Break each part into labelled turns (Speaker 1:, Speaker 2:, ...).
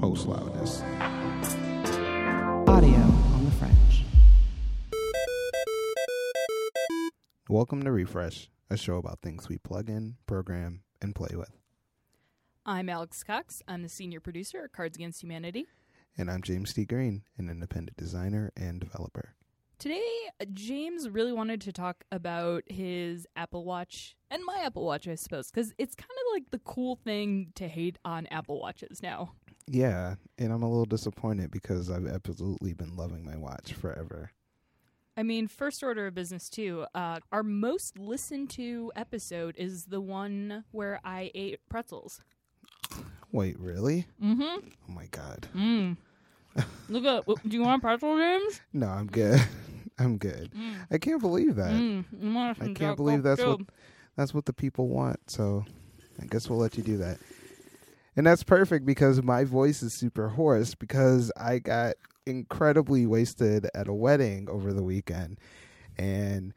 Speaker 1: post loudness.
Speaker 2: Audio on the French.
Speaker 1: Welcome to Refresh, a show about things we plug in, program, and play with.
Speaker 3: I'm Alex Cox. I'm the senior producer at Cards Against Humanity.
Speaker 1: And I'm James T. Green, an independent designer and developer.
Speaker 3: Today, James really wanted to talk about his Apple Watch and my Apple Watch, I suppose, because it's kind of like the cool thing to hate on Apple Watches now.
Speaker 1: Yeah, and I'm a little disappointed because I've absolutely been loving my watch forever.
Speaker 3: I mean, first order of business, too. Uh, our most listened to episode is the one where I ate pretzels.
Speaker 1: Wait, really?
Speaker 3: Mm-hmm.
Speaker 1: Oh my god.
Speaker 3: Mm. Look at. Do you want pretzel, James?
Speaker 1: No, I'm good. I'm good.
Speaker 3: Mm.
Speaker 1: I can't believe that.
Speaker 3: Mm.
Speaker 1: I can't believe that's what that's what the people want. So I guess we'll let you do that. And that's perfect because my voice is super hoarse because I got incredibly wasted at a wedding over the weekend. And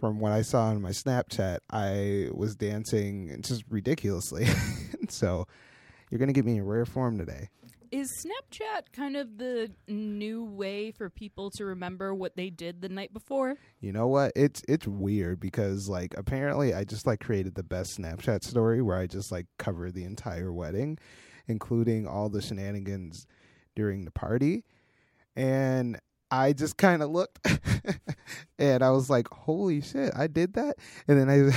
Speaker 1: from what I saw on my Snapchat, I was dancing just ridiculously. so you're going to get me in rare form today.
Speaker 3: Is Snapchat kind of the new way for people to remember what they did the night before?
Speaker 1: You know what? It's it's weird because like apparently I just like created the best Snapchat story where I just like covered the entire wedding, including all the shenanigans during the party. And I just kind of looked and I was like, "Holy shit, I did that." And then I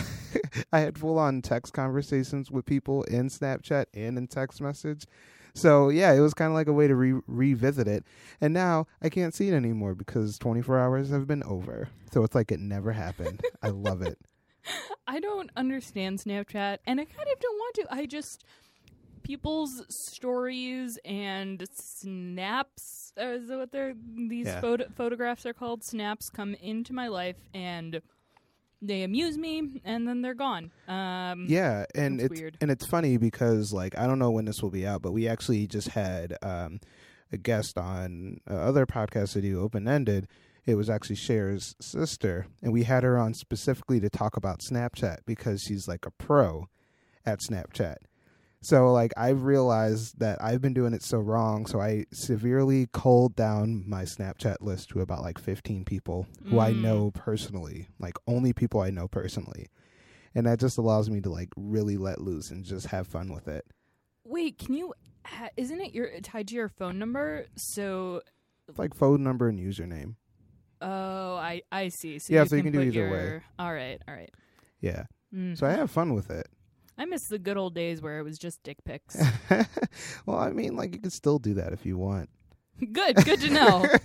Speaker 1: I had full on text conversations with people in Snapchat and in text message. So, yeah, it was kind of like a way to re- revisit it. And now I can't see it anymore because 24 hours have been over. So it's like it never happened. I love it.
Speaker 3: I don't understand Snapchat, and I kind of don't want to. I just people's stories and snaps. Is that what they're these
Speaker 1: Yeah.
Speaker 3: photo- photographs are called? Snaps come into my life and they amuse me, and then they're gone. Um,
Speaker 1: Yeah, and it's
Speaker 3: weird.
Speaker 1: and it's funny because like I don't know when this will be out, but we actually just had um, a guest on uh, other podcasts that do open ended. It was actually Cher's sister, and we had her on specifically to talk about Snapchat because she's like a pro at Snapchat. So like I've realized that I've been doing it so wrong, so I severely culled down my Snapchat list to about like 15 people who I
Speaker 3: Mm.
Speaker 1: know personally, like only people I know personally. And that just allows me to like really let loose and just have fun with it.
Speaker 3: Wait, can you? Ha- isn't it your tied to your phone number? So
Speaker 1: It's like phone number and username.
Speaker 3: Oh, I I see. So
Speaker 1: Yeah,
Speaker 3: you
Speaker 1: so you
Speaker 3: can
Speaker 1: can do either way.
Speaker 3: All right, all right.
Speaker 1: Yeah.
Speaker 3: Mm.
Speaker 1: So I have fun with it.
Speaker 3: I miss the good old days where it was just dick pics.
Speaker 1: well, I mean, like you can still do that if you want.
Speaker 3: good, good to know.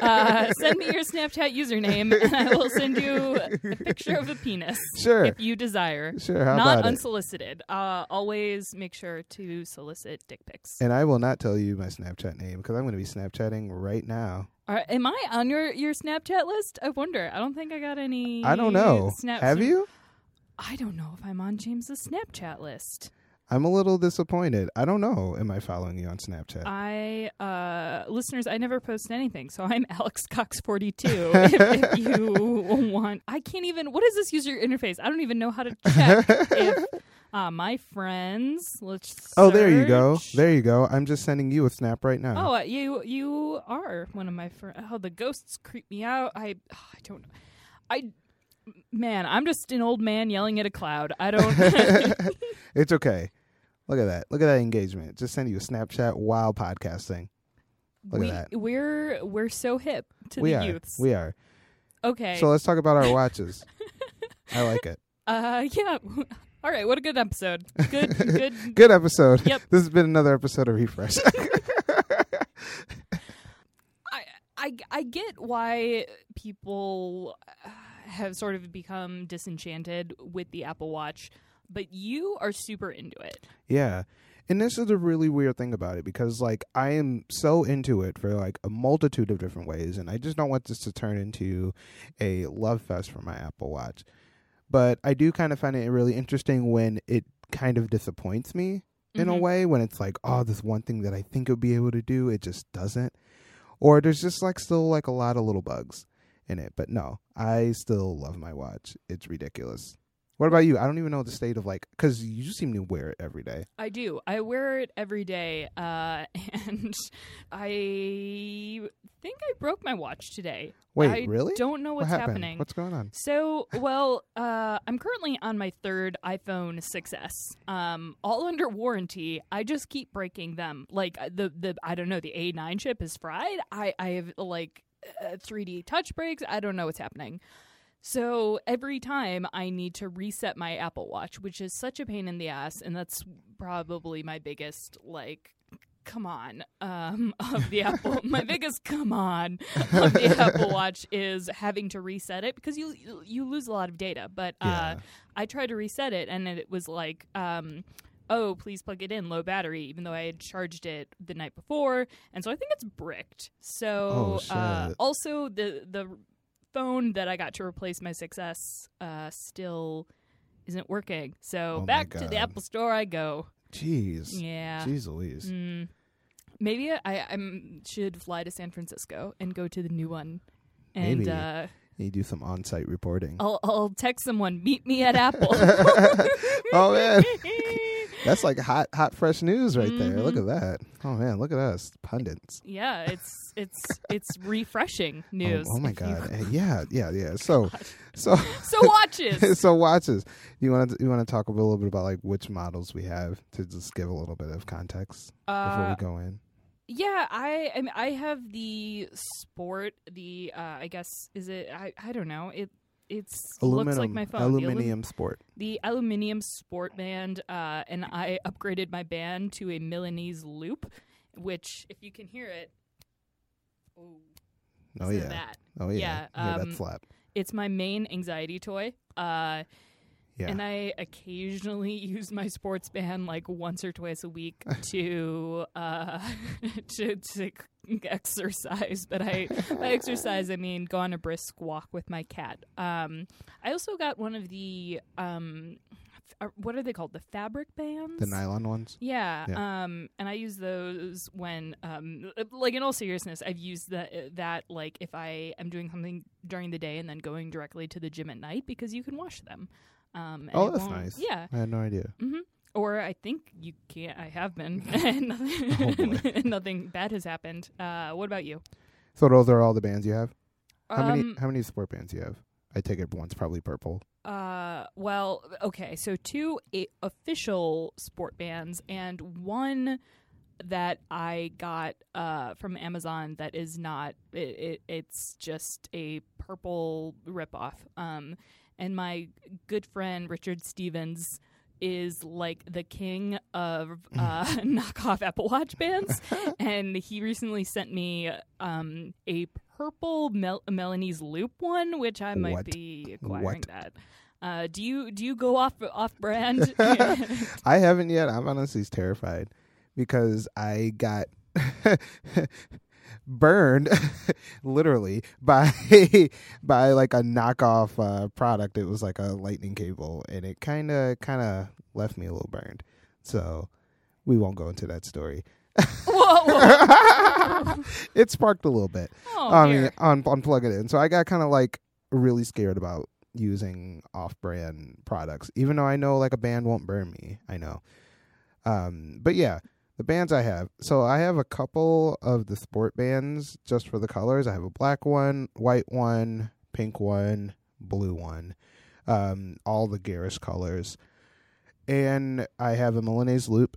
Speaker 3: Uh, send me your Snapchat username, and I will send you a picture of a penis
Speaker 1: Sure.
Speaker 3: if you desire.
Speaker 1: Sure.
Speaker 3: Not unsolicited. Uh, always make sure to solicit dick pics.
Speaker 1: And I will not tell you my Snapchat name because I'm going to be Snapchatting right now.
Speaker 3: Are, am I on your, your Snapchat list? I wonder. I don't think I got any.
Speaker 1: I don't know.
Speaker 3: Snaps
Speaker 1: Have you?
Speaker 3: I don't know if I'm on James's Snapchat list.
Speaker 1: I'm a little disappointed. I don't know. Am I following you on Snapchat?
Speaker 3: I uh listeners, I never post anything, so I'm Alex Cox forty two. if, if you want, I can't even. What is this user interface? I don't even know how to check. if uh, my friends, let's.
Speaker 1: oh, there you go. There you go. I'm just sending you a snap right now.
Speaker 3: Oh, uh, you you are one of my friends. Oh, the ghosts creep me out. I oh, I don't. know. I man, I'm just an old man yelling at a cloud. I don't.
Speaker 1: it's okay. Look at that. Look at that engagement. Just send you a Snapchat while podcasting. Look at that.
Speaker 3: We're we're so hip to
Speaker 1: we
Speaker 3: the
Speaker 1: are.
Speaker 3: youths.
Speaker 1: We are.
Speaker 3: okay.
Speaker 1: So let's talk about our watches. I like it.
Speaker 3: Uh, yeah. All right. What a good episode. Good, good.
Speaker 1: Good episode.
Speaker 3: Yep.
Speaker 1: This has been another episode of Refresh.
Speaker 3: I, I, I get why people uh, have sort of become disenchanted with the Apple Watch, but you are super into it.
Speaker 1: yeah. And this is a really weird thing about it because like I am so into it for like a multitude of different ways and I just don't want this to turn into a love fest for my Apple Watch. But I do kind of find it really interesting when it kind of disappoints me in a
Speaker 3: Mhm.
Speaker 1: way when it's like, oh, this one thing that I think it would be able to do, it just doesn't. Or there's just like still like a lot of little bugs in it. But no, I still love my watch. It's ridiculous. What about you? I don't even know the state of like because you just seem to wear it every day.
Speaker 3: I do. I wear it every day, uh, and I think I broke my watch today.
Speaker 1: Wait,
Speaker 3: I
Speaker 1: really?
Speaker 3: Don't know what's
Speaker 1: happened?
Speaker 3: happening.
Speaker 1: What's going on?
Speaker 3: So, well, uh, I'm currently on my third iPhone 6s, um, all under warranty. I just keep breaking them. Like uh, the the I don't know, the A9 chip is fried. I I have like uh, 3D touch breaks. I don't know what's happening. So every time I need to reset my Apple Watch, which is such a pain in the ass, and that's probably my biggest like come on um, of the Apple. my biggest come on of the Apple Watch is having to reset it because you you lose a lot of data. But uh,
Speaker 1: Yeah.
Speaker 3: I tried to reset it, and it was like. Um, Oh, please plug it in, low battery, even though I had charged it the night before. And so I think it's bricked. So
Speaker 1: Oh,
Speaker 3: uh, also the the phone that I got to replace my 6S uh, still isn't working. So
Speaker 1: Oh
Speaker 3: back to the Apple Store I go.
Speaker 1: Jeez.
Speaker 3: Yeah.
Speaker 1: Jeez Louise.
Speaker 3: Mm. Maybe I I should fly to San Francisco and go to the new one. And
Speaker 1: Maybe.
Speaker 3: uh,
Speaker 1: You do some on-site reporting.
Speaker 3: I'll I'll text someone, meet me at Apple.
Speaker 1: Oh, man. That's like hot, hot, fresh news right there. Look
Speaker 3: Mhm.
Speaker 1: at that. Oh man, look at us pundits.
Speaker 3: yeah, it's it's it's refreshing news.
Speaker 1: Oh, oh my
Speaker 3: you-
Speaker 1: god. Eh, Yeah, yeah, yeah. So, so,
Speaker 3: So watches.
Speaker 1: so watches. You want to you want to talk a little bit about like which models we have to just give a little bit of context before
Speaker 3: Uh,
Speaker 1: we go in.
Speaker 3: Yeah, I I, mean, I have the sport. The uh, I guess is it? I I don't know. It it's
Speaker 1: Aluminum,
Speaker 3: looks like my phone. The, alu-
Speaker 1: aluminium sport.
Speaker 3: the aluminium sport band, uh, and I upgraded my band to a Milanese loop, which if you can hear it, oh,
Speaker 1: Oh yeah.
Speaker 3: that.
Speaker 1: Oh yeah.
Speaker 3: Yeah,
Speaker 1: Yeah,
Speaker 3: um,
Speaker 1: that slap.
Speaker 3: It's my main anxiety toy. Uh,
Speaker 1: Yeah.
Speaker 3: And I occasionally use my sports band like once or twice a week to uh, to, to exercise. But I by exercise I mean go on a brisk walk with my cat. Um, I also got one of the um, f- uh, what are they called? The fabric bands.
Speaker 1: the nylon ones.
Speaker 3: Yeah,
Speaker 1: Yeah.
Speaker 3: um, and I use those when, um, like in all seriousness, I've used that that like if I am doing something during the day and then going directly to the gym at night because you can wash them. Um,
Speaker 1: Oh, that's nice.
Speaker 3: Yeah,
Speaker 1: I had no idea.
Speaker 3: Mm-hmm. or I think you can't. I have been, and nothing,
Speaker 1: Oh,
Speaker 3: nothing bad has happened. Uh, what about you?
Speaker 1: So those are all the bands you have. How many
Speaker 3: Um,
Speaker 1: how many sport bands you have? I take it one's probably purple.
Speaker 3: Uh, well, okay. So two a- official sport bands and one that I got uh from Amazon that is not. It, it it's just a purple ripoff. Um, and my good friend Richard Stevens is like the king of uh, knockoff Apple Watch bands, and he recently sent me um, a purple Mel- Milanese Loop one, which I might
Speaker 1: What?
Speaker 3: be acquiring
Speaker 1: What?
Speaker 3: that. Uh, do you do you go off off brand?
Speaker 1: I haven't yet. I'm honestly terrified because I got burned literally by by like a knockoff uh, product. It was like a lightning cable, and it kind of kind of left me a little burned. So we won't go into that story.
Speaker 3: whoa, whoa.
Speaker 1: it sparked a little bit.
Speaker 3: Oh,
Speaker 1: I
Speaker 3: dear.
Speaker 1: mean, un- unplug it in. So I got kind of like really scared about using off-brand products, even though I know like a band won't burn me. I know. Um, but yeah, the bands I have. So I have a couple of the sport bands just for the colors. I have a black one, white one, pink one, blue one. Um, all the garish colors. And I have a Milanese loop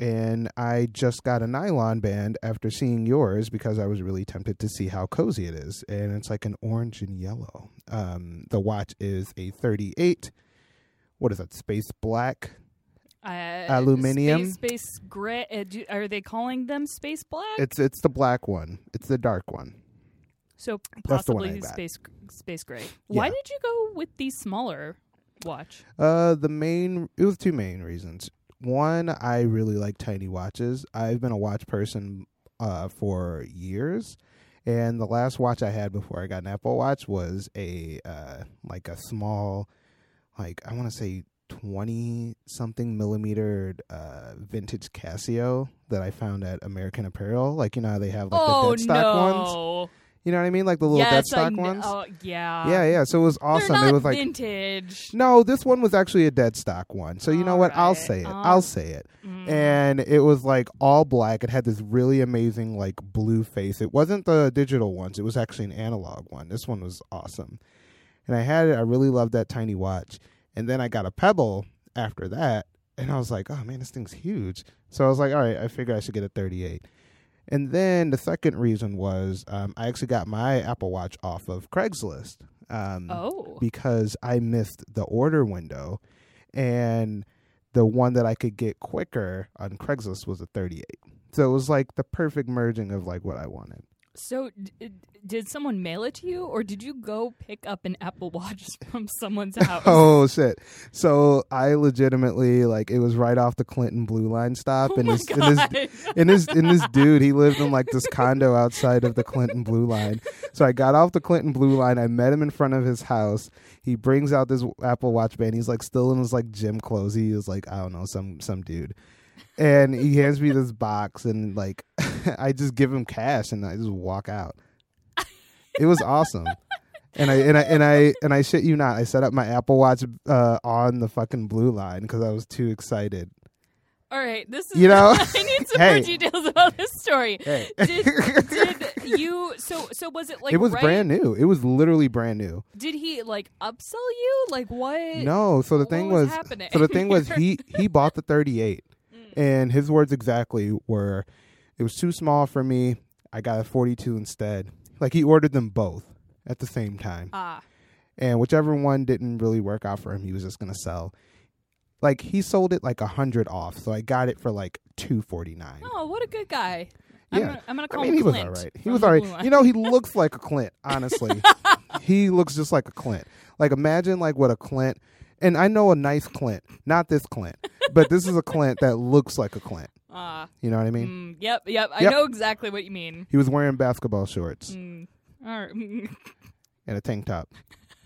Speaker 1: and I just got a nylon band after seeing yours because I was really tempted to see how cozy it is, and it's like an orange and yellow. Um, the watch is a 38. What is that? Space black.
Speaker 3: Uh,
Speaker 1: aluminium?
Speaker 3: space, space gray. Uh, do, are they calling them space black?
Speaker 1: It's it's the black one. It's the dark one.
Speaker 3: so
Speaker 1: That's the one
Speaker 3: possibly space space gray. Why
Speaker 1: Yeah.
Speaker 3: did you go with the smaller watch?
Speaker 1: Uh, the main it was two main reasons. One, I really like tiny watches. I've been a watch person uh for years, and the last watch I had before I got an Apple Watch was a uh like a small, like I want to say twenty something millimeter uh vintage Casio that I found at American Apparel. Like you know how they have like
Speaker 3: oh
Speaker 1: the dead stock ones. You know what I mean? Like the little
Speaker 3: yes,
Speaker 1: dead stock
Speaker 3: kn-
Speaker 1: ones.
Speaker 3: Oh, yeah.
Speaker 1: yeah, yeah. So it was
Speaker 3: They're
Speaker 1: awesome.
Speaker 3: not
Speaker 1: It was like
Speaker 3: vintage.
Speaker 1: no, this one was actually a dead stock one. So you know what? I'll say it.
Speaker 3: Um,
Speaker 1: I'll say it.
Speaker 3: Mm.
Speaker 1: And it was like all black. It had this really amazing like blue face. It wasn't the digital ones. It was actually an analog one. This one was awesome. And I had it. I really loved that tiny watch. And then I got a Pebble after that, and I was like, oh man, this thing's huge. So I was like, all right, I figured I should get a 38. And then the second reason was um, I actually got my Apple Watch off of Craigslist. Um,
Speaker 3: oh.
Speaker 1: because I missed the order window, and the one that I could get quicker on Craigslist was a 38. So it was like the perfect merging of like what I wanted.
Speaker 3: So, d- did someone mail it to you, or did you go pick up an Apple Watch from someone's house?
Speaker 1: Oh shit! So I legitimately like it was right off the Clinton Blue Line stop,
Speaker 3: Oh
Speaker 1: and this and this and this and this dude he lived in like this condo outside of the Clinton Blue Line. So I got off the Clinton Blue Line. I met him in front of his house. He brings out this Apple Watch band. He's like still in his like gym clothes. He was like I don't know some some dude, and he hands me this box and like I just give him cash and I just walk out. It was awesome. And I and I and I and I shit you not, I set up my Apple Watch uh, on the fucking blue line because I was too excited.
Speaker 3: All right, this is.
Speaker 1: You know?
Speaker 3: I need some
Speaker 1: Hey.
Speaker 3: more details about this story.
Speaker 1: Hey.
Speaker 3: Did, did you? So, so was it like?
Speaker 1: it was
Speaker 3: right-
Speaker 1: brand new. It was literally brand new.
Speaker 3: Did he like upsell you? Like what?
Speaker 1: No, so the thing
Speaker 3: was
Speaker 1: was, so the thing was he he bought the 38 and his words exactly were it was too small for me. I got a 42 instead. Like he ordered them both at the same time.
Speaker 3: Ah,
Speaker 1: And whichever one didn't really work out for him, he was just going to sell. Like he sold it like a 100 off, so I got it for like 249.
Speaker 3: oh, what a good guy. I'm
Speaker 1: Yeah.
Speaker 3: gonna, I'm gonna
Speaker 1: I
Speaker 3: call
Speaker 1: mean,
Speaker 3: him
Speaker 1: he was
Speaker 3: Clint
Speaker 1: all right. He was all right. You know, he looks like a Clint, honestly. he looks just like a Clint. Like, imagine, like, what a Clint, and I know a nice Clint, not this Clint, but this is a Clint that looks like a Clint.
Speaker 3: Ah,
Speaker 1: You know what I mean?
Speaker 3: mm, yep, yep. I
Speaker 1: Yep.
Speaker 3: know exactly what you mean.
Speaker 1: He was wearing basketball shorts
Speaker 3: Mm, right.
Speaker 1: and a tank top.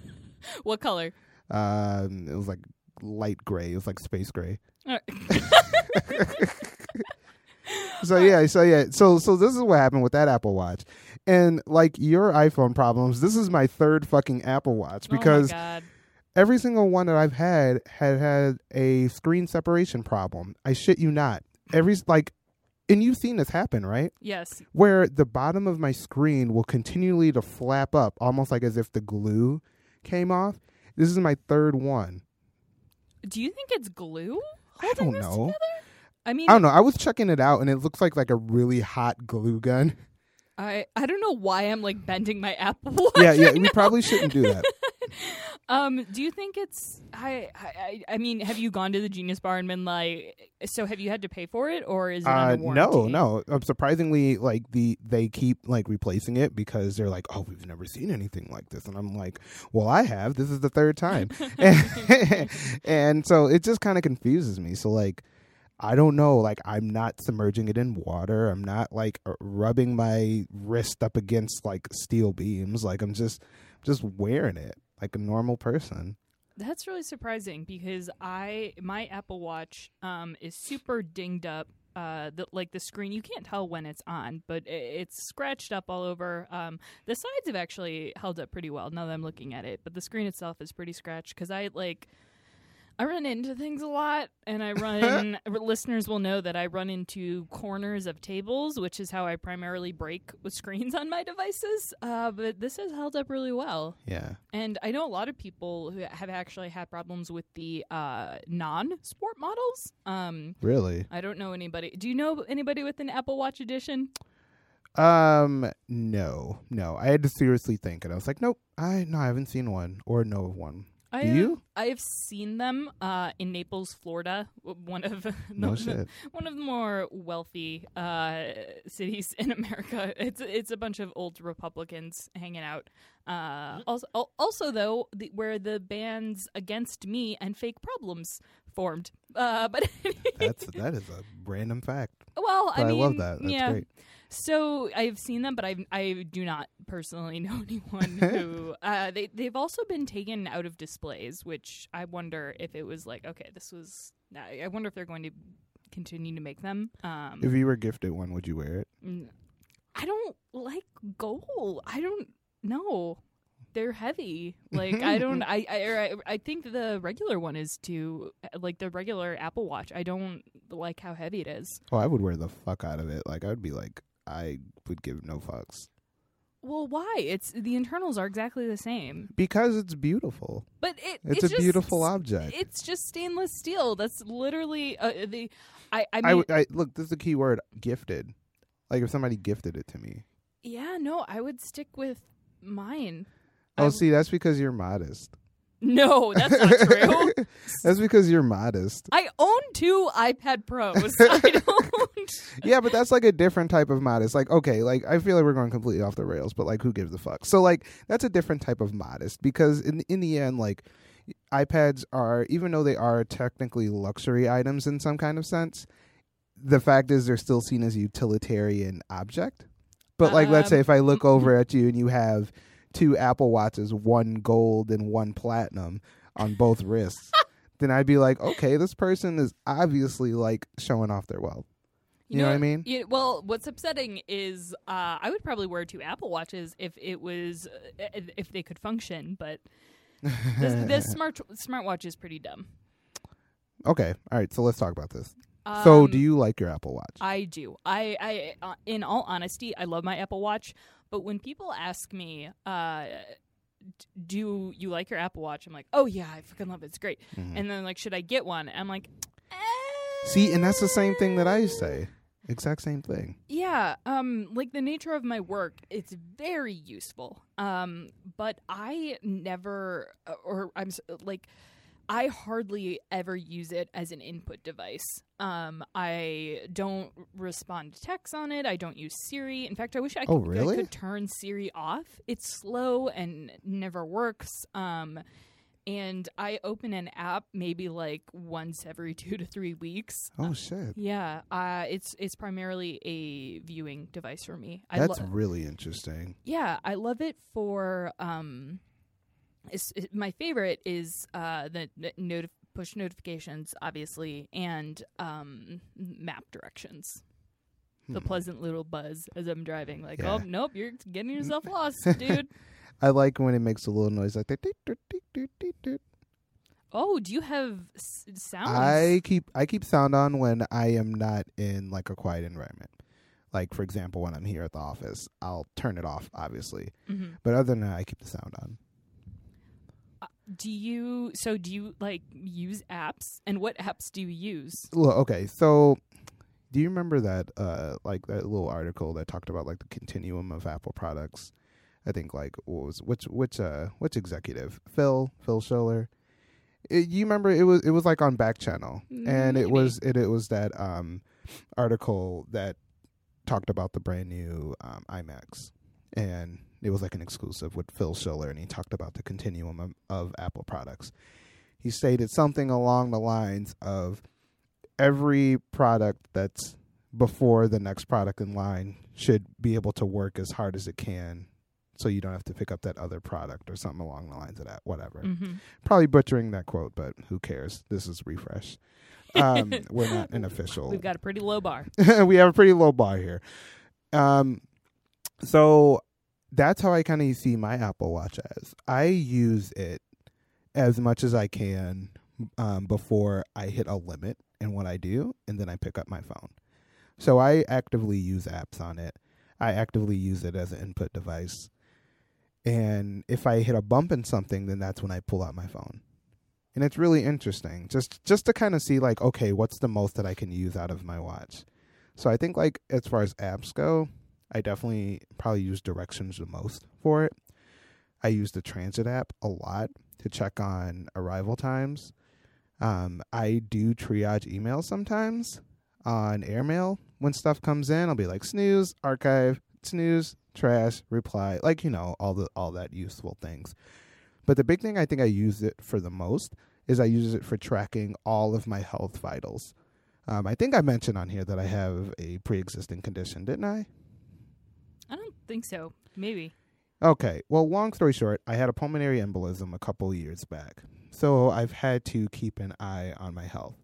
Speaker 3: what color?
Speaker 1: Um, it was like light gray. It was like space gray.
Speaker 3: Right.
Speaker 1: So yeah, so yeah, so so this is what happened with that Apple Watch, and like your iPhone problems. This is my third fucking Apple Watch because
Speaker 3: oh my God.
Speaker 1: Every single one that I've had had had a screen separation problem. I shit you not. Every like, and you've seen this happen, right?
Speaker 3: Yes.
Speaker 1: Where the bottom of my screen will continually to flap up, almost like as if the glue came off. This is my third one.
Speaker 3: Do you think it's glue?
Speaker 1: I
Speaker 3: holding
Speaker 1: don't know.
Speaker 3: together? I mean,
Speaker 1: I don't know. I was checking it out, and it looks like like a really hot glue gun.
Speaker 3: I I don't know why I'm like bending my Apple Watch.
Speaker 1: yeah, yeah.
Speaker 3: right
Speaker 1: We
Speaker 3: now.
Speaker 1: probably shouldn't do that.
Speaker 3: Um, do you think it's I, I I mean, have you gone to the Genius Bar and been like, so have you had to pay for it or is it
Speaker 1: Uh, no, no. Um, surprisingly, like the they keep like replacing it because they're like, oh, we've never seen anything like this, and I'm like, well, I have. This is the third time, and, and so it just kind of confuses me. So like, I don't know. Like, I'm not submerging it in water. I'm not like uh, rubbing my wrist up against like steel beams. Like, I'm just just wearing it like a normal person.
Speaker 3: That's really surprising because I my Apple Watch um is super dinged up. Uh, the, like the screen, you can't tell when it's on, but it's scratched up all over. Um, the sides have actually held up pretty well now that I'm looking at it, but the screen itself is pretty scratched because I like. I run into things a lot, and I run. listeners will know that I run into corners of tables, which is how I primarily break with screens on my devices. Uh, but this has held up really well.
Speaker 1: Yeah.
Speaker 3: And I know a lot of people who have actually had problems with the uh, non-sport models. Um,
Speaker 1: Really.
Speaker 3: I don't know anybody. Do you know anybody with an Apple Watch edition?
Speaker 1: Um, no, no. I had to seriously think, and I was like, nope. I no, I haven't seen one or know of one.
Speaker 3: I
Speaker 1: Do
Speaker 3: have,
Speaker 1: you?
Speaker 3: I have seen them uh, in Naples, Florida. One of the,
Speaker 1: No
Speaker 3: the- one of the more wealthy uh, cities in America. It's it's a bunch of old Republicans hanging out. Uh, also, also though, the, where the bands against me and Fake Problems formed. Uh, but
Speaker 1: That's that is a random fact.
Speaker 3: Well, I
Speaker 1: I,
Speaker 3: mean,
Speaker 1: love that. That's
Speaker 3: yeah.
Speaker 1: great.
Speaker 3: So I've seen them, but I I do not personally know anyone who uh, they they've also been taken out of displays, which I wonder if it was like okay, this was. I I wonder if they're going to continue to make them. Um,
Speaker 1: If you were gifted one, would you wear it?
Speaker 3: I don't like gold. I don't know. They're heavy. Like I don't. I I I, I think the regular one is too like the regular Apple Watch. I don't like how heavy it is.
Speaker 1: Oh, I would wear the fuck out of it. Like I would be like, I would give no fucks
Speaker 3: Well, why? It's the internals are exactly the same,
Speaker 1: because it's beautiful.
Speaker 3: but it
Speaker 1: It's,
Speaker 3: it's,
Speaker 1: a
Speaker 3: just,
Speaker 1: beautiful object.
Speaker 3: It's just stainless steel. That's literally uh, the. I I
Speaker 1: I,
Speaker 3: mean,
Speaker 1: look. This is the key word: gifted. Like if somebody gifted it to me.
Speaker 3: yeah, no, I would stick with mine.
Speaker 1: Oh,
Speaker 3: I-
Speaker 1: see, that's because you're modest.
Speaker 3: No, that's not true.
Speaker 1: That's because you're modest.
Speaker 3: I own two iPad Pros. I don't.
Speaker 1: yeah, but that's like a different type of modest. Like, okay, like I feel like we're going completely off the rails, but like, who gives a fuck? So, like, that's a different type of modest because in in the end, like, iPads are even though they are technically luxury items in some kind of sense, the fact is they're still seen as a utilitarian object. But like, let's say
Speaker 3: Um,
Speaker 1: if I look over at you and you have two Apple Watches, one gold and one platinum on both wrists. Then I'd be like, okay, this person is obviously like showing off their wealth. You know what I mean?
Speaker 3: Well, what's upsetting is uh, I would probably wear two Apple Watches if it was uh, if they could function, but this, this smart smartwatch is pretty dumb.
Speaker 1: Okay, all right. So let's talk about this. so,
Speaker 3: Um,
Speaker 1: do you like your Apple Watch?
Speaker 3: I do. I, I, uh, in all honesty, I love my Apple Watch. But when people ask me, uh, "Do you like your Apple Watch?" I'm like, "Oh yeah, I freaking love it. It's great."
Speaker 1: Mhm.
Speaker 3: And then like, should I get one? I'm like, eh.
Speaker 1: See, and that's the same thing that I say. Exact same thing.
Speaker 3: Yeah, um, like the nature of my work, it's very useful. Um, but I never, uh, or I'm like, I hardly ever use it as an input device. Um, I don't respond to texts on it. I don't use Siri. In fact, I wish I could,
Speaker 1: Oh,
Speaker 3: I could turn Siri off. It's slow and never works. Um, and I open an app maybe like once every two to three weeks.
Speaker 1: Oh shit,
Speaker 3: Yeah, uh, it's it's primarily a viewing device for me. I
Speaker 1: that's
Speaker 3: lo-
Speaker 1: really interesting.
Speaker 3: yeah, I love it for um. It's, it, my favorite is uh the, the noti- push notifications, obviously, and um map directions. The
Speaker 1: Hmm.
Speaker 3: pleasant little buzz as I'm driving, like,
Speaker 1: Yeah.
Speaker 3: oh nope, you're getting yourself lost, dude.
Speaker 1: I like when it makes a little noise like that.
Speaker 3: Oh, do you have s- sounds?
Speaker 1: I keep I keep sound on when I am not in like a quiet environment. Like for example, when I'm here at the office, I'll turn it off, obviously.
Speaker 3: Mhm.
Speaker 1: But other than that, I keep the sound on.
Speaker 3: Do you? So do you like use apps? And what apps do you use?
Speaker 1: Well, okay, so do you remember that uh like that little article that talked about like the continuum of Apple products? I think like what was which which uh which executive Phil Phil Schiller. It, you remember it was it was like on Backchannel, and it was it it was that um article that talked about the brand new um, iMacs, and it was like an exclusive with Phil Schiller, and he talked about the continuum of, of Apple products. He stated something along the lines of every product that's before the next product in line should be able to work as hard as it can so you don't have to pick up that other product or something along the lines of that whatever
Speaker 3: Mm-hmm.
Speaker 1: probably butchering that quote but who cares this is refresh um, we're not an official
Speaker 3: We've got a pretty low bar.
Speaker 1: we have a pretty low bar here um, so that's how i kind of see my apple watch as. I use it as much as i can um, before i hit a limit in what i do and then i pick up my phone. So i actively use apps on it. I actively use it as an input device. And if i hit a bump in something then that's when i pull out my phone. And it's really interesting just just to kind of see like okay what's the most that i can use out of my watch? So i think like as far as apps go i definitely probably use directions the most for it. I use the transit app a lot to check on arrival times. Um, i do triage emails sometimes on airmail. When stuff comes in i'll be like snooze archive snooze trash reply like you know all the all that useful things. But the big thing i think i use it for the most is i use it for tracking all of my health vitals. Um, i think i mentioned on here that i have a pre-existing condition didn't i
Speaker 3: I don't think so. Maybe.
Speaker 1: Okay. Well, long story short, I had a pulmonary embolism a couple years back. So I've had to keep an eye on my health.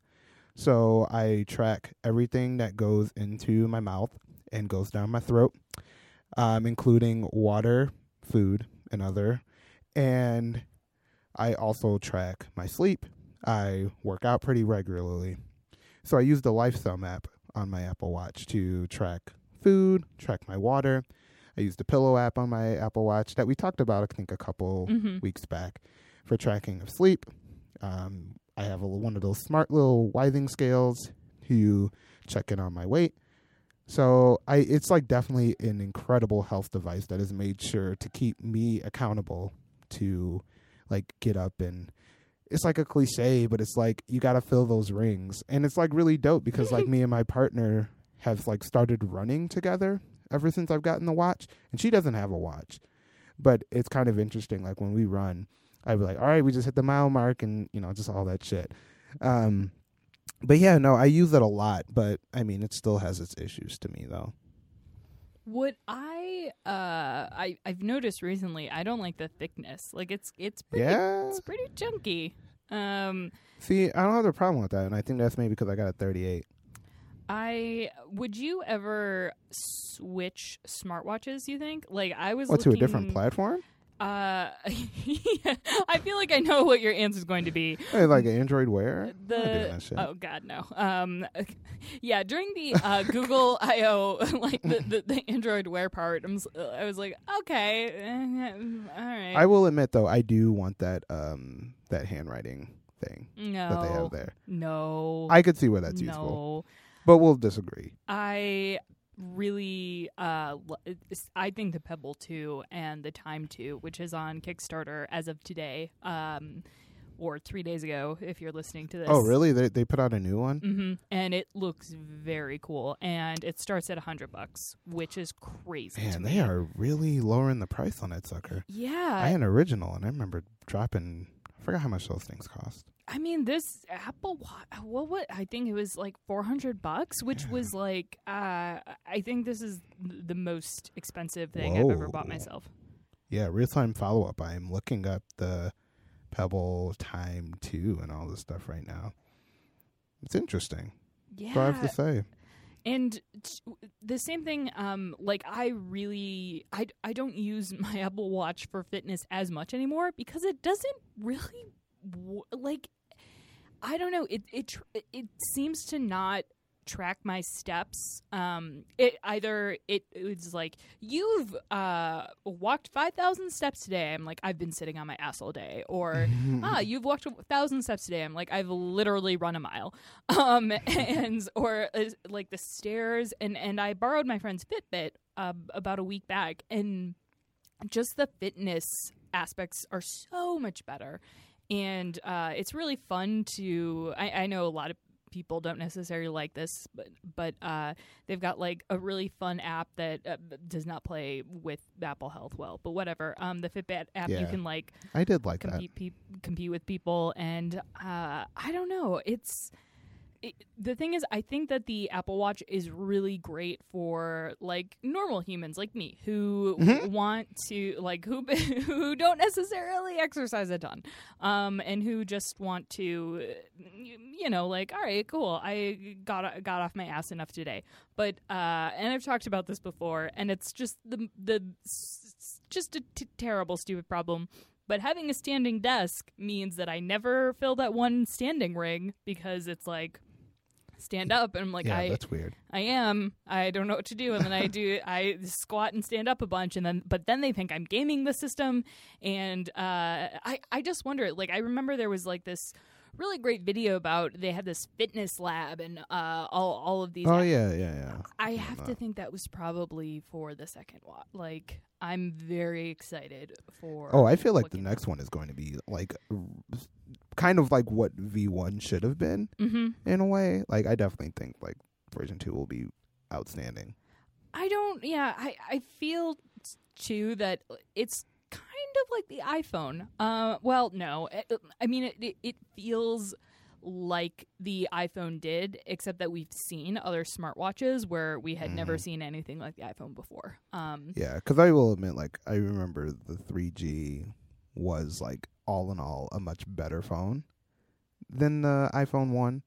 Speaker 1: So I track everything that goes into my mouth and goes down my throat. um, including water, food, and other. And I also track my sleep. I work out pretty regularly. So I use the Lifestyle app on my Apple Watch to track food, track my water. I use the Pillow app on my Apple Watch that we talked about, I think, a couple
Speaker 3: hmm
Speaker 1: weeks back for tracking of sleep. Um, I have a, one of those smart little withing scales to check in on my weight. So I, it's like definitely an incredible health device that has made sure to keep me accountable to like get up and it's like a cliche, but it's like you got to fill those rings, and it's like really dope because like me and my partner have like started running together ever since I've gotten the watch, and she doesn't have a watch, but it's kind of interesting. Like when we run, I'd be like, all right, we just hit the mile mark, and you know, just all that shit. Um, but yeah, no, I use it a lot, but I mean, it still has its issues to me though.
Speaker 3: What I uh I I've noticed recently, I don't like the thickness. Like it's it's pretty
Speaker 1: Yeah.
Speaker 3: it's pretty chunky. Um
Speaker 1: See, I don't have a problem with that, and I think that's maybe because I got a 38.
Speaker 3: I would you ever switch smartwatches, you think? Like I was
Speaker 1: What to a different platform?
Speaker 3: Uh yeah, I feel like I know what your answer is going to be.
Speaker 1: Hey, like Android Wear? I'm not doing
Speaker 3: the oh god no um yeah during the uh google I/O like the, the the android wear part I'm, s- i was like okay eh, all right
Speaker 1: I will admit though, I do want that um that handwriting thing
Speaker 3: no
Speaker 1: that they have there.
Speaker 3: no
Speaker 1: I could see where that's
Speaker 3: no
Speaker 1: useful, but we'll disagree.
Speaker 3: i really uh i think the pebble 2 and the time 2 which is on kickstarter as of today um or three days ago if you're listening to this
Speaker 1: Oh, really? They they put out a new one?
Speaker 3: hmm And it looks very cool, and it starts at a hundred bucks, which is crazy.
Speaker 1: Man, they are really lowering the price on that sucker.
Speaker 3: Yeah,
Speaker 1: I had an original, and I remember dropping. I forgot how much those things cost.
Speaker 3: I mean, this Apple Watch. What? What? I think it was like four hundred bucks, which
Speaker 1: Yeah.
Speaker 3: was like. Uh, I think this is the most expensive thing I've ever bought myself.
Speaker 1: Yeah, real time follow up. I am looking up the Pebble Time Two and all this stuff right now. It's interesting.
Speaker 3: Yeah,
Speaker 1: all I have to say.
Speaker 3: And the same thing um like i really i i don't use my apple watch for fitness as much anymore because it doesn't really like i don't know. It it it seems to not track my steps um it either it it's like you've uh walked 5000 steps today i'm like i've been sitting on my ass all day or ah, you've walked a thousand steps today. I'm like, I've literally run a mile. Um, and or uh, like the stairs, and and I borrowed my friend's Fitbit uh, about a week back, and just the fitness aspects are so much better, and uh, it's really fun to. I, I know a lot of people don't necessarily like this but but uh they've got like a really fun app that uh, does not play with apple health well but whatever. Um the fitbit app you can like
Speaker 1: I did like that.
Speaker 3: compete compete with people and uh i don't know. It's it, the thing is i think that the apple watch is really great for like normal humans like me who
Speaker 1: Mhm.
Speaker 3: want to like who who don't necessarily exercise a ton um and who just want to you, know like all right cool i got got off my ass enough today but uh and i've talked about this before and it's just the the just a t- terrible stupid problem but having a standing desk means that I never fill that one standing ring because it's like stand up and I'm like
Speaker 1: yeah,
Speaker 3: I
Speaker 1: that's weird.
Speaker 3: I am I don't know what to do and then I do I squat and stand up a bunch and then but then they think I'm gaming the system and uh I I just wonder like I remember there was like this really great video about they had this fitness lab and uh all all of these
Speaker 1: Oh yeah, yeah, yeah.
Speaker 3: I have to think that was probably for the second one. Like, I'm very excited for.
Speaker 1: Oh, I feel like the next one is going to be like kind of like what V1 should have been
Speaker 3: hmm
Speaker 1: in a way. Like I definitely think like version 2 will be outstanding.
Speaker 3: I don't. Yeah, I I feel too that it's kind of like the iPhone. Uh, well, no, I, I mean it, it. Feels like the iPhone did, except that we've seen other smartwatches where we had never
Speaker 1: Mhm.
Speaker 3: seen anything like the iPhone before. Um,
Speaker 1: Yeah, cuz I will admit like I remember the 3G was like all in all a much better phone than the iPhone 1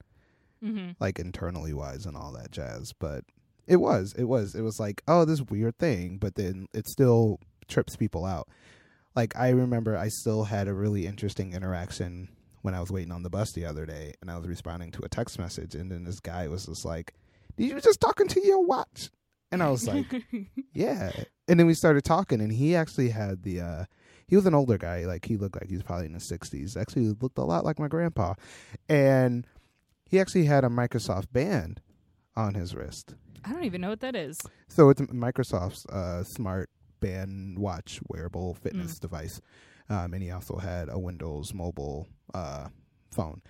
Speaker 3: mhm.
Speaker 1: like internally wise and all that jazz, but It was. It was. It was like, oh, this weird thing, but then it still trips people out. Like I remember I still had a really interesting interaction when I was waiting on the bus the other day and I was responding to a text message and then this guy was just like, Did you just talking to your watch? And I was like, Yeah. And then we started talking and he actually had the uh he was an older guy, like he looked like he was probably in his sixties. Actually looked a lot like my grandpa. And he actually had a Microsoft band on his wrist.
Speaker 3: I don't even know what that is.
Speaker 1: So it's Microsoft's uh, smart band watch wearable fitness device, um, and he also had a Windows mobile uh, phone.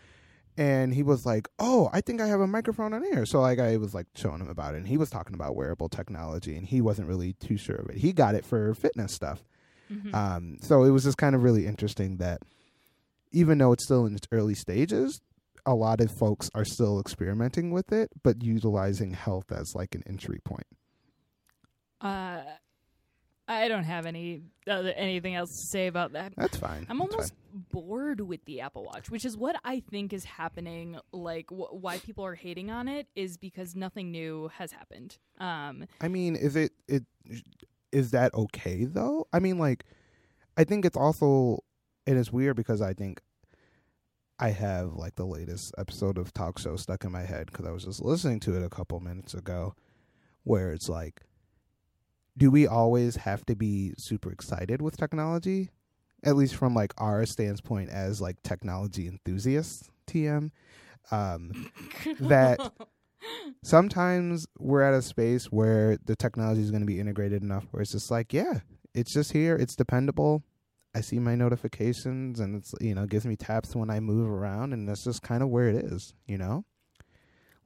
Speaker 1: And he was like, "Oh, I think I have a microphone on here." So like I was like showing him about it, and he was talking about wearable technology, and he wasn't really too sure of it. He got it for fitness stuff.
Speaker 3: Mhm.
Speaker 1: Um, so it was just kind of really interesting that even though it's still in its early stages, a lot of folks are still experimenting with it, but utilizing health as like an entry point.
Speaker 3: Uh, I don't have any other, anything else to say about that.
Speaker 1: That's fine.
Speaker 3: I'm
Speaker 1: That's
Speaker 3: almost bored with the Apple Watch, which is what I think is happening. Like, wh- why people are hating on it is because nothing new has happened. Um,
Speaker 1: I mean, is it it is that okay though? I mean, like, I think it's also and it's weird because I think I have like the latest episode of talk show stuck in my head because I was just listening to it a couple minutes ago, where it's like, do we always have to be super excited with technology? At least from like our standpoint as like technology enthusiasts, TM. Um, that sometimes we're at a space where the technology is going to be integrated enough where it's just like, yeah, it's just here, it's dependable. I see my notifications and it's you know gives me taps when I move around and that's just kind of where it is, you know.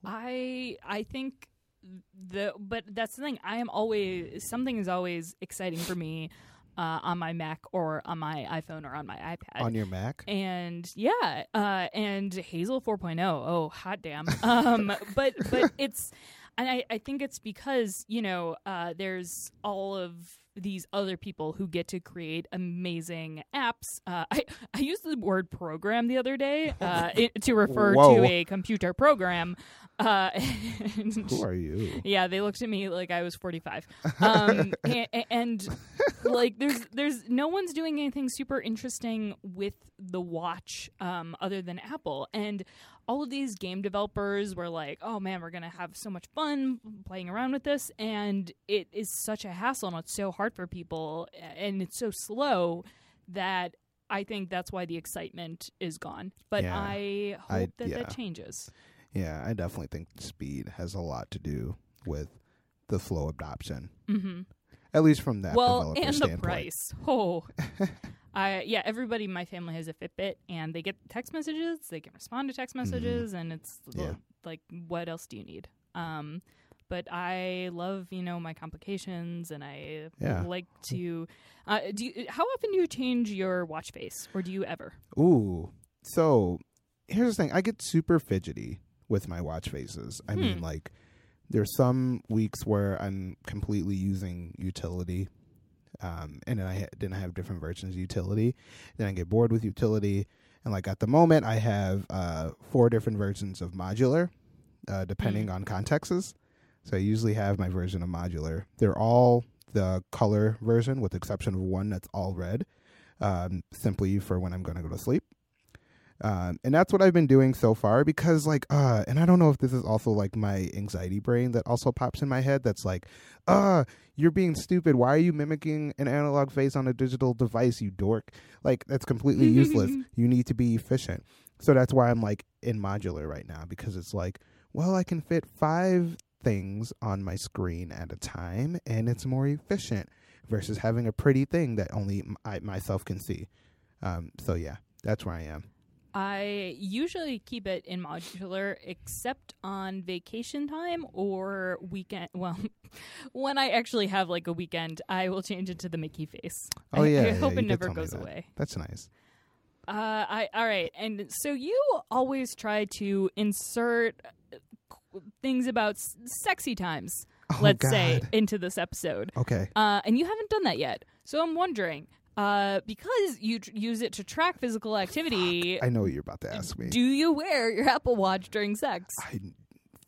Speaker 3: I I think the but that's the thing. I am always something is always exciting for me uh, on my Mac or on my iPhone or on my iPad.
Speaker 1: On your Mac,
Speaker 3: and yeah, uh, and Hazel 4.0. Oh, hot damn. Um, but but it's, and I I think it's because you know uh, there's all of these other people who get to create amazing apps. Uh, I I used the word program the other day uh, it, to refer
Speaker 1: Whoa.
Speaker 3: to a computer program. Uh, and-
Speaker 1: who are you?
Speaker 3: yeah, they looked at me like I was 45. Um, and, and like there's there's no one's doing anything super interesting with the watch um, other than Apple. And all of these game developers were like, "Oh man, we're going to have so much fun playing around with this." And it is such a hassle and it's so hard for people and it's so slow that I think that's why the excitement is gone. But
Speaker 1: Yeah.
Speaker 3: I hope
Speaker 1: I-
Speaker 3: that
Speaker 1: yeah.
Speaker 3: that changes.
Speaker 1: Yeah, I definitely think speed has a lot to do with the slow adoption.
Speaker 3: hmm
Speaker 1: At least from that
Speaker 3: well, and the
Speaker 1: standpoint.
Speaker 3: price. Oh, I yeah. Everybody in my family has a Fitbit, and they get text messages. They can respond to text messages, and it's
Speaker 1: Mm-hmm. Yeah.
Speaker 3: like, what else do you need? Um, but I love you know my complications, and I
Speaker 1: Yeah.
Speaker 3: like to. Uh, do you, how often do you change your watch face, or do you ever?
Speaker 1: Ooh. So here's the thing. I get super fidgety with my watch faces. I mean,
Speaker 3: Hmm.
Speaker 1: like, there's some weeks where I'm completely using utility. Um, and then I ha- then I have different versions of utility. Then I get bored with utility. And like at the moment, I have uh, four different versions of modular, uh, depending on contexts. So I usually have my version of modular. They're all the color version, with the exception of one that's all red, um, simply for when I'm going to go to sleep. Um, and that's what I've been doing so far because, like, uh, and I don't know if this is also like my anxiety brain that also pops in my head that's like, uh, you're being stupid. Why are you mimicking an analog face on a digital device, you dork? Like, that's completely useless. You need to be efficient. So that's why I'm like in modular right now because it's like, well, I can fit five things on my screen at a time and it's more efficient versus having a pretty thing that only I myself can see. Um, so yeah, that's where I am.
Speaker 3: I usually keep it in modular, except on vacation time or weekend. Well, when I actually have like a weekend, I will change it to the Mickey face.
Speaker 1: Oh,
Speaker 3: I,
Speaker 1: yeah,
Speaker 3: I
Speaker 1: yeah,
Speaker 3: hope
Speaker 1: you
Speaker 3: it never goes
Speaker 1: that.
Speaker 3: away.
Speaker 1: That's nice.
Speaker 3: Uh, I all right, and so you always try to insert uh, things about s- sexy times,
Speaker 1: Oh,
Speaker 3: let's say, into this episode.
Speaker 1: Okay.
Speaker 3: Uh, and you haven't done that yet. So I'm wondering, uh, because you tr- use it to track physical activity,
Speaker 1: I know what you're about to ask me.
Speaker 3: do you wear your Apple Watch during sex?
Speaker 1: I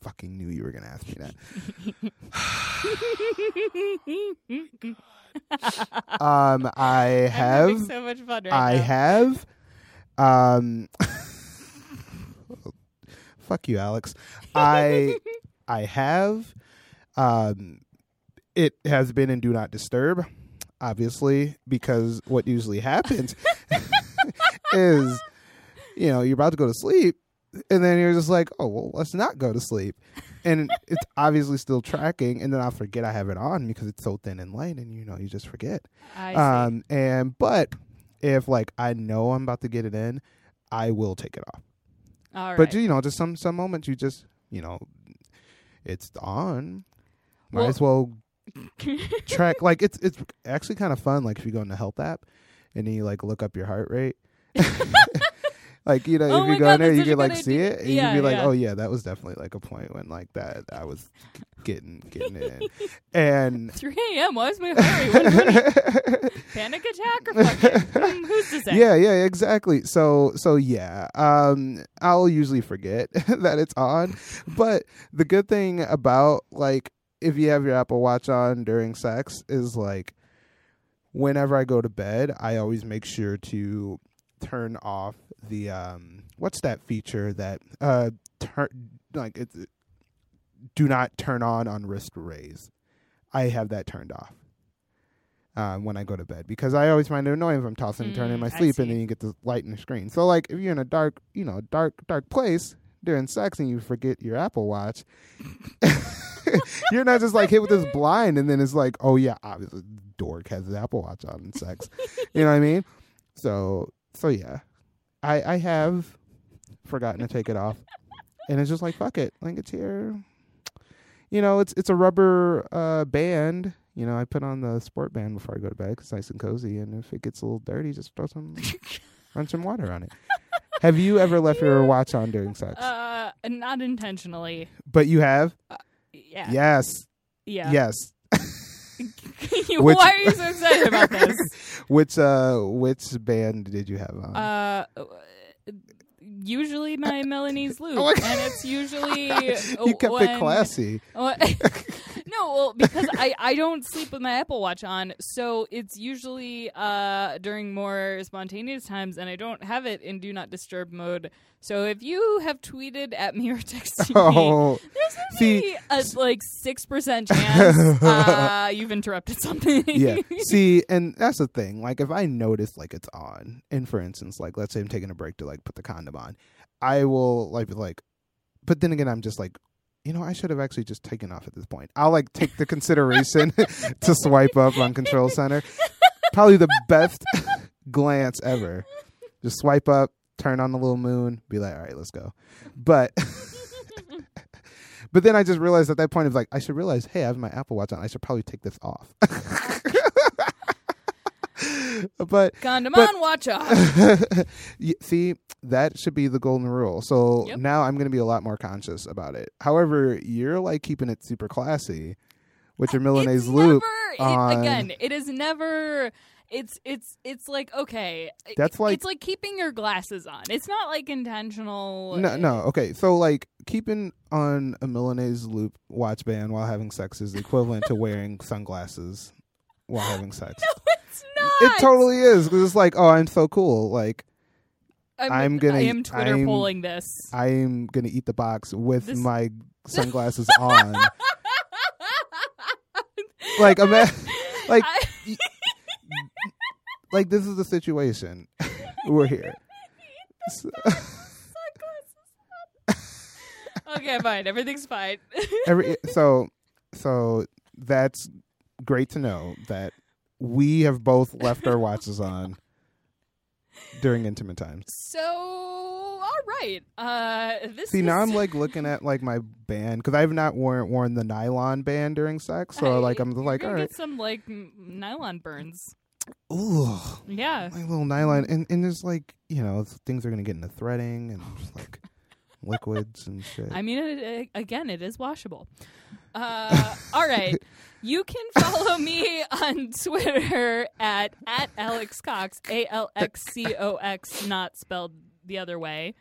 Speaker 1: fucking knew you were gonna ask me that. um, I
Speaker 3: I'm
Speaker 1: have,
Speaker 3: so much fun right
Speaker 1: I
Speaker 3: now.
Speaker 1: have, um, fuck you, Alex. I, I have, um, it has been in do not disturb, obviously, because what usually happens is, you know, you're about to go to sleep, and then you're just like, oh well, let's not go to sleep, and it's obviously still tracking, and then I'll forget I have it on because it's so thin and light, and you know, you just forget.
Speaker 3: I see.
Speaker 1: Um, and but if like I know I'm about to get it in, I will take it off.
Speaker 3: All right.
Speaker 1: But you know, just some some moments you just you know, it's on. Might
Speaker 3: Well-
Speaker 1: as well track. Like it's it's actually kind of fun. Like if you go in the health app and then you like look up your heart rate. like you know,
Speaker 3: Oh
Speaker 1: if you go
Speaker 3: God,
Speaker 1: in there, you can like
Speaker 3: good
Speaker 1: see
Speaker 3: idea.
Speaker 1: it, and
Speaker 3: Yeah,
Speaker 1: you can be like,
Speaker 3: yeah.
Speaker 1: "Oh yeah, that was definitely like a point when like that I was getting getting it in." And
Speaker 3: 3 a.m. Why is my heart rate? Panic attack or fucking? Hmm, who's to say?
Speaker 1: Yeah, yeah, exactly. So, so yeah, um, I'll usually forget that it's on. But the good thing about like if you have your Apple Watch on during sex is like whenever I go to bed, I always make sure to turn off the um, what's that feature that uh, turn like it's do not turn on on wrist raise. I have that turned off um, when I go to bed because I always find it annoying if I'm tossing and turning in
Speaker 3: Mm,
Speaker 1: my
Speaker 3: I
Speaker 1: sleep and then you get the light in the screen. So like if you're in a dark, you know, dark dark place during sex and you forget your Apple Watch, you're not just like hit with this blind and then it's like, oh yeah, obviously dork has his Apple Watch on in sex. you know what I mean? So so yeah, I I have forgotten to take it off, and it's just like fuck it, like it's here. You know, it's it's a rubber uh, band. You know, I put on the sport band before I go to bed 'cause it's nice and cozy. And if it gets a little dirty, just throw some, run some water on it. Have you ever left your watch on during sex?
Speaker 3: Uh, not intentionally.
Speaker 1: but you have.
Speaker 3: Yeah.
Speaker 1: Yes.
Speaker 3: Yeah.
Speaker 1: Yes.
Speaker 3: Why are you so excited about this?
Speaker 1: Which uh, which band did you have on?
Speaker 3: Uh, usually my Milanese loop,
Speaker 1: Oh
Speaker 3: and it's usually
Speaker 1: you kept
Speaker 3: when,
Speaker 1: it classy.
Speaker 3: No, well, because I, I don't sleep with my Apple Watch on, so it's usually uh, during more spontaneous times, and I don't have it in Do Not Disturb mode. So if you have tweeted at me or texted me,
Speaker 1: Oh,
Speaker 3: there's gonna
Speaker 1: See,
Speaker 3: a like six percent chance uh, you've interrupted something.
Speaker 1: yeah. See, and that's the thing. Like, if I notice like it's on, and for instance, like let's say I'm taking a break to like put the condom on, I will like be like, but then again, I'm just like, you know, I should have actually just taken off at this point. I'll like take the consideration to swipe up on Control Center. Probably the best glance ever. Just swipe up, turn on the little moon, be like, all right, let's go. But. But then I just realized at that point of like I should realize, hey, I have my Apple Watch on. I should probably take this off. But
Speaker 3: Condom
Speaker 1: But-
Speaker 3: on, watch off.
Speaker 1: see, that should be the golden rule. So
Speaker 3: Yep.
Speaker 1: now I'm going to be a lot more conscious about it. However, you're like keeping it super classy with your uh, Milanese
Speaker 3: it's
Speaker 1: loop.
Speaker 3: Never, it, again, it is never. It's it's it's like okay.
Speaker 1: That's like-
Speaker 3: it's like keeping your glasses on. It's not like intentional.
Speaker 1: No, no. Eh. Okay, so like keeping on a Milanese loop watch band while having sex is equivalent to wearing sunglasses while having sex.
Speaker 3: No, it's not.
Speaker 1: It totally is. 'cause it's like, oh, I'm so cool. Like
Speaker 3: I'm,
Speaker 1: I'm gonna-
Speaker 3: I am Twitter
Speaker 1: I'm-
Speaker 3: polling this.
Speaker 1: I'm gonna eat the box with
Speaker 3: This-
Speaker 1: my sunglasses on. Like, ima- like,
Speaker 3: I-
Speaker 1: like this is the situation. We're here. So-
Speaker 3: okay, fine. Everything's fine.
Speaker 1: every so so that's great to know that we have both left our watches on during intimate times.
Speaker 3: so, all right. Uh, this
Speaker 1: See
Speaker 3: is,
Speaker 1: now I'm like looking at like my band because I've not worn worn the nylon band during sex, so
Speaker 3: Hey,
Speaker 1: like I'm like all right,
Speaker 3: get some like m- nylon burns.
Speaker 1: ooh,
Speaker 3: Yeah.
Speaker 1: like little nylon, and and there's like you know things are gonna get into threading and just like liquids and shit.
Speaker 3: I mean, it, it- again, it is washable. Uh, all right. You can follow me on Twitter at, at Alex Cox, A L X C O X, not spelled the other way.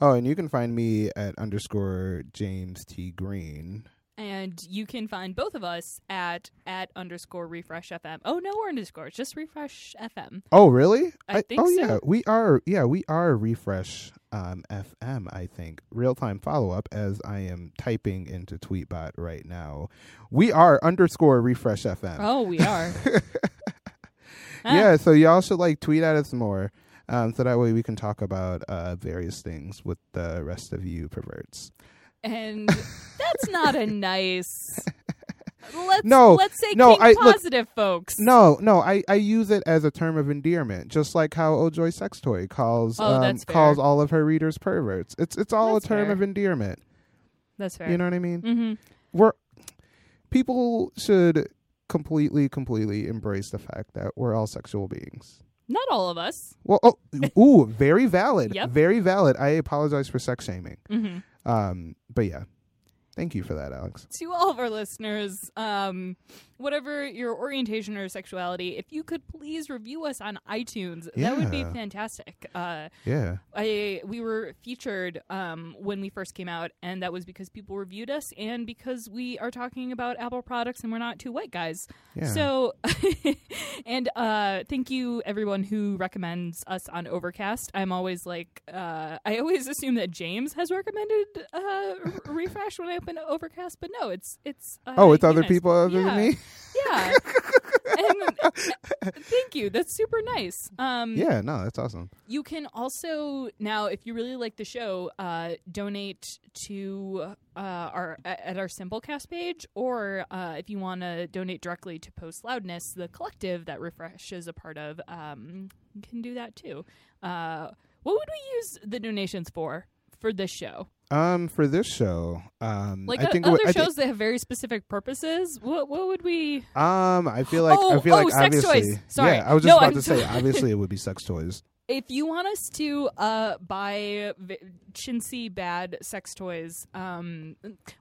Speaker 1: Oh, and you can find me at underscore James T Green.
Speaker 3: And you can find both of us at at underscore refresh FM. Oh no, we're underscores, just refresh FM.
Speaker 1: Oh, really?
Speaker 3: I think
Speaker 1: oh
Speaker 3: so.
Speaker 1: yeah, we are. Yeah, we are refresh um, FM. I think real time follow up as I am typing into Tweetbot right now. We are underscore refresh FM.
Speaker 3: Oh, we are. Ah,
Speaker 1: Yeah, so y'all should like tweet at us more. Um, so that way we can talk about uh, various things with the rest of you perverts.
Speaker 3: And that's not a nice. Let's
Speaker 1: No,
Speaker 3: let's say
Speaker 1: no, I- look,
Speaker 3: positive, folks.
Speaker 1: No, no, I, I use it as a term of endearment, just like how Ojoy Sextoy calls
Speaker 3: Oh,
Speaker 1: um, calls all of her readers perverts. It's it's all
Speaker 3: That's
Speaker 1: a term
Speaker 3: fair.
Speaker 1: of endearment.
Speaker 3: that's fair.
Speaker 1: You know what I mean?
Speaker 3: hmm
Speaker 1: We're people should completely, completely embrace the fact that we're all sexual beings.
Speaker 3: Not all of us.
Speaker 1: Well, oh, ooh, very valid.
Speaker 3: Yep.
Speaker 1: Very valid. I apologize for sex shaming.
Speaker 3: hmm
Speaker 1: Um, but yeah, thank you for that, Alex.
Speaker 3: to all of our listeners, um, whatever your orientation or sexuality, if you could please review us on iTunes, that would be fantastic. Uh,
Speaker 1: Yeah,
Speaker 3: I we were featured um, when we first came out, and that was because people reviewed us, and because we are talking about Apple products, and we're not two white guys.
Speaker 1: yeah.
Speaker 3: So, and uh, thank you everyone who recommends us on Overcast. I'm always like, uh, I always assume that James has recommended uh, Refresh when I open Overcast, but no, it's it's. Uh,
Speaker 1: oh, it's other people other
Speaker 3: Yeah.
Speaker 1: than me.
Speaker 3: Yeah. and, uh, thank you. That's super nice. Um,
Speaker 1: Yeah, no, that's awesome.
Speaker 3: you can also now, if you really like the show, uh, donate to uh, our at our Simplecast page, or uh, if you want to donate directly to Post Loudness, the collective that Refresh is a part of, um, can do that too. Uh, what would we use the donations for for this show?
Speaker 1: Um, for this show, um,
Speaker 3: Like
Speaker 1: I
Speaker 3: o-
Speaker 1: think
Speaker 3: other
Speaker 1: I
Speaker 3: shows that have very specific purposes. What what would we?
Speaker 1: Um, I feel like I
Speaker 3: Oh,
Speaker 1: feel
Speaker 3: oh,
Speaker 1: like
Speaker 3: sex
Speaker 1: obviously.
Speaker 3: toys. Sorry.
Speaker 1: Yeah, I was just
Speaker 3: No,
Speaker 1: about
Speaker 3: I'm
Speaker 1: to say obviously it would be sex toys.
Speaker 3: If you want us to uh, buy v- chintzy bad sex toys, um,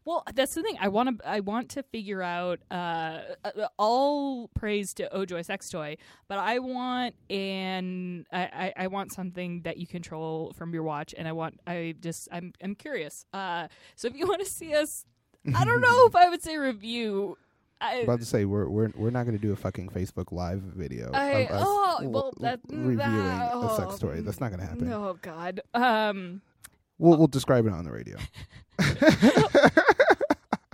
Speaker 3: well, that's the thing. I want to. I want to figure out. Uh, uh, all praise to Ojoy sex toy, but I want an. I, I, I want something that you control from your watch, and I want. I just. I'm. I'm curious. Uh, so if you want to see us, I don't know if I would say review. I,
Speaker 1: about to say we're we're we're not going to do a fucking Facebook live video
Speaker 3: I-
Speaker 1: of us
Speaker 3: oh, well, that-
Speaker 1: reviewing
Speaker 3: that-
Speaker 1: a sex
Speaker 3: oh,
Speaker 1: toy. That's not going to happen.
Speaker 3: Oh God. Um.
Speaker 1: We'll we'll describe it on the radio.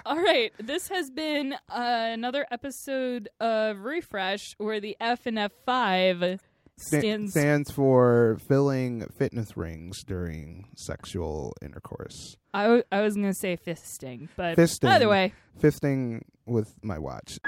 Speaker 3: All right, this has been uh, another episode of Refresh, where the F and F five stands.
Speaker 1: stands for filling fitness rings during sexual intercourse.
Speaker 3: I, w- I was gonna say fisting, but
Speaker 1: Fisting.
Speaker 3: either way,
Speaker 1: Fisting with my watch.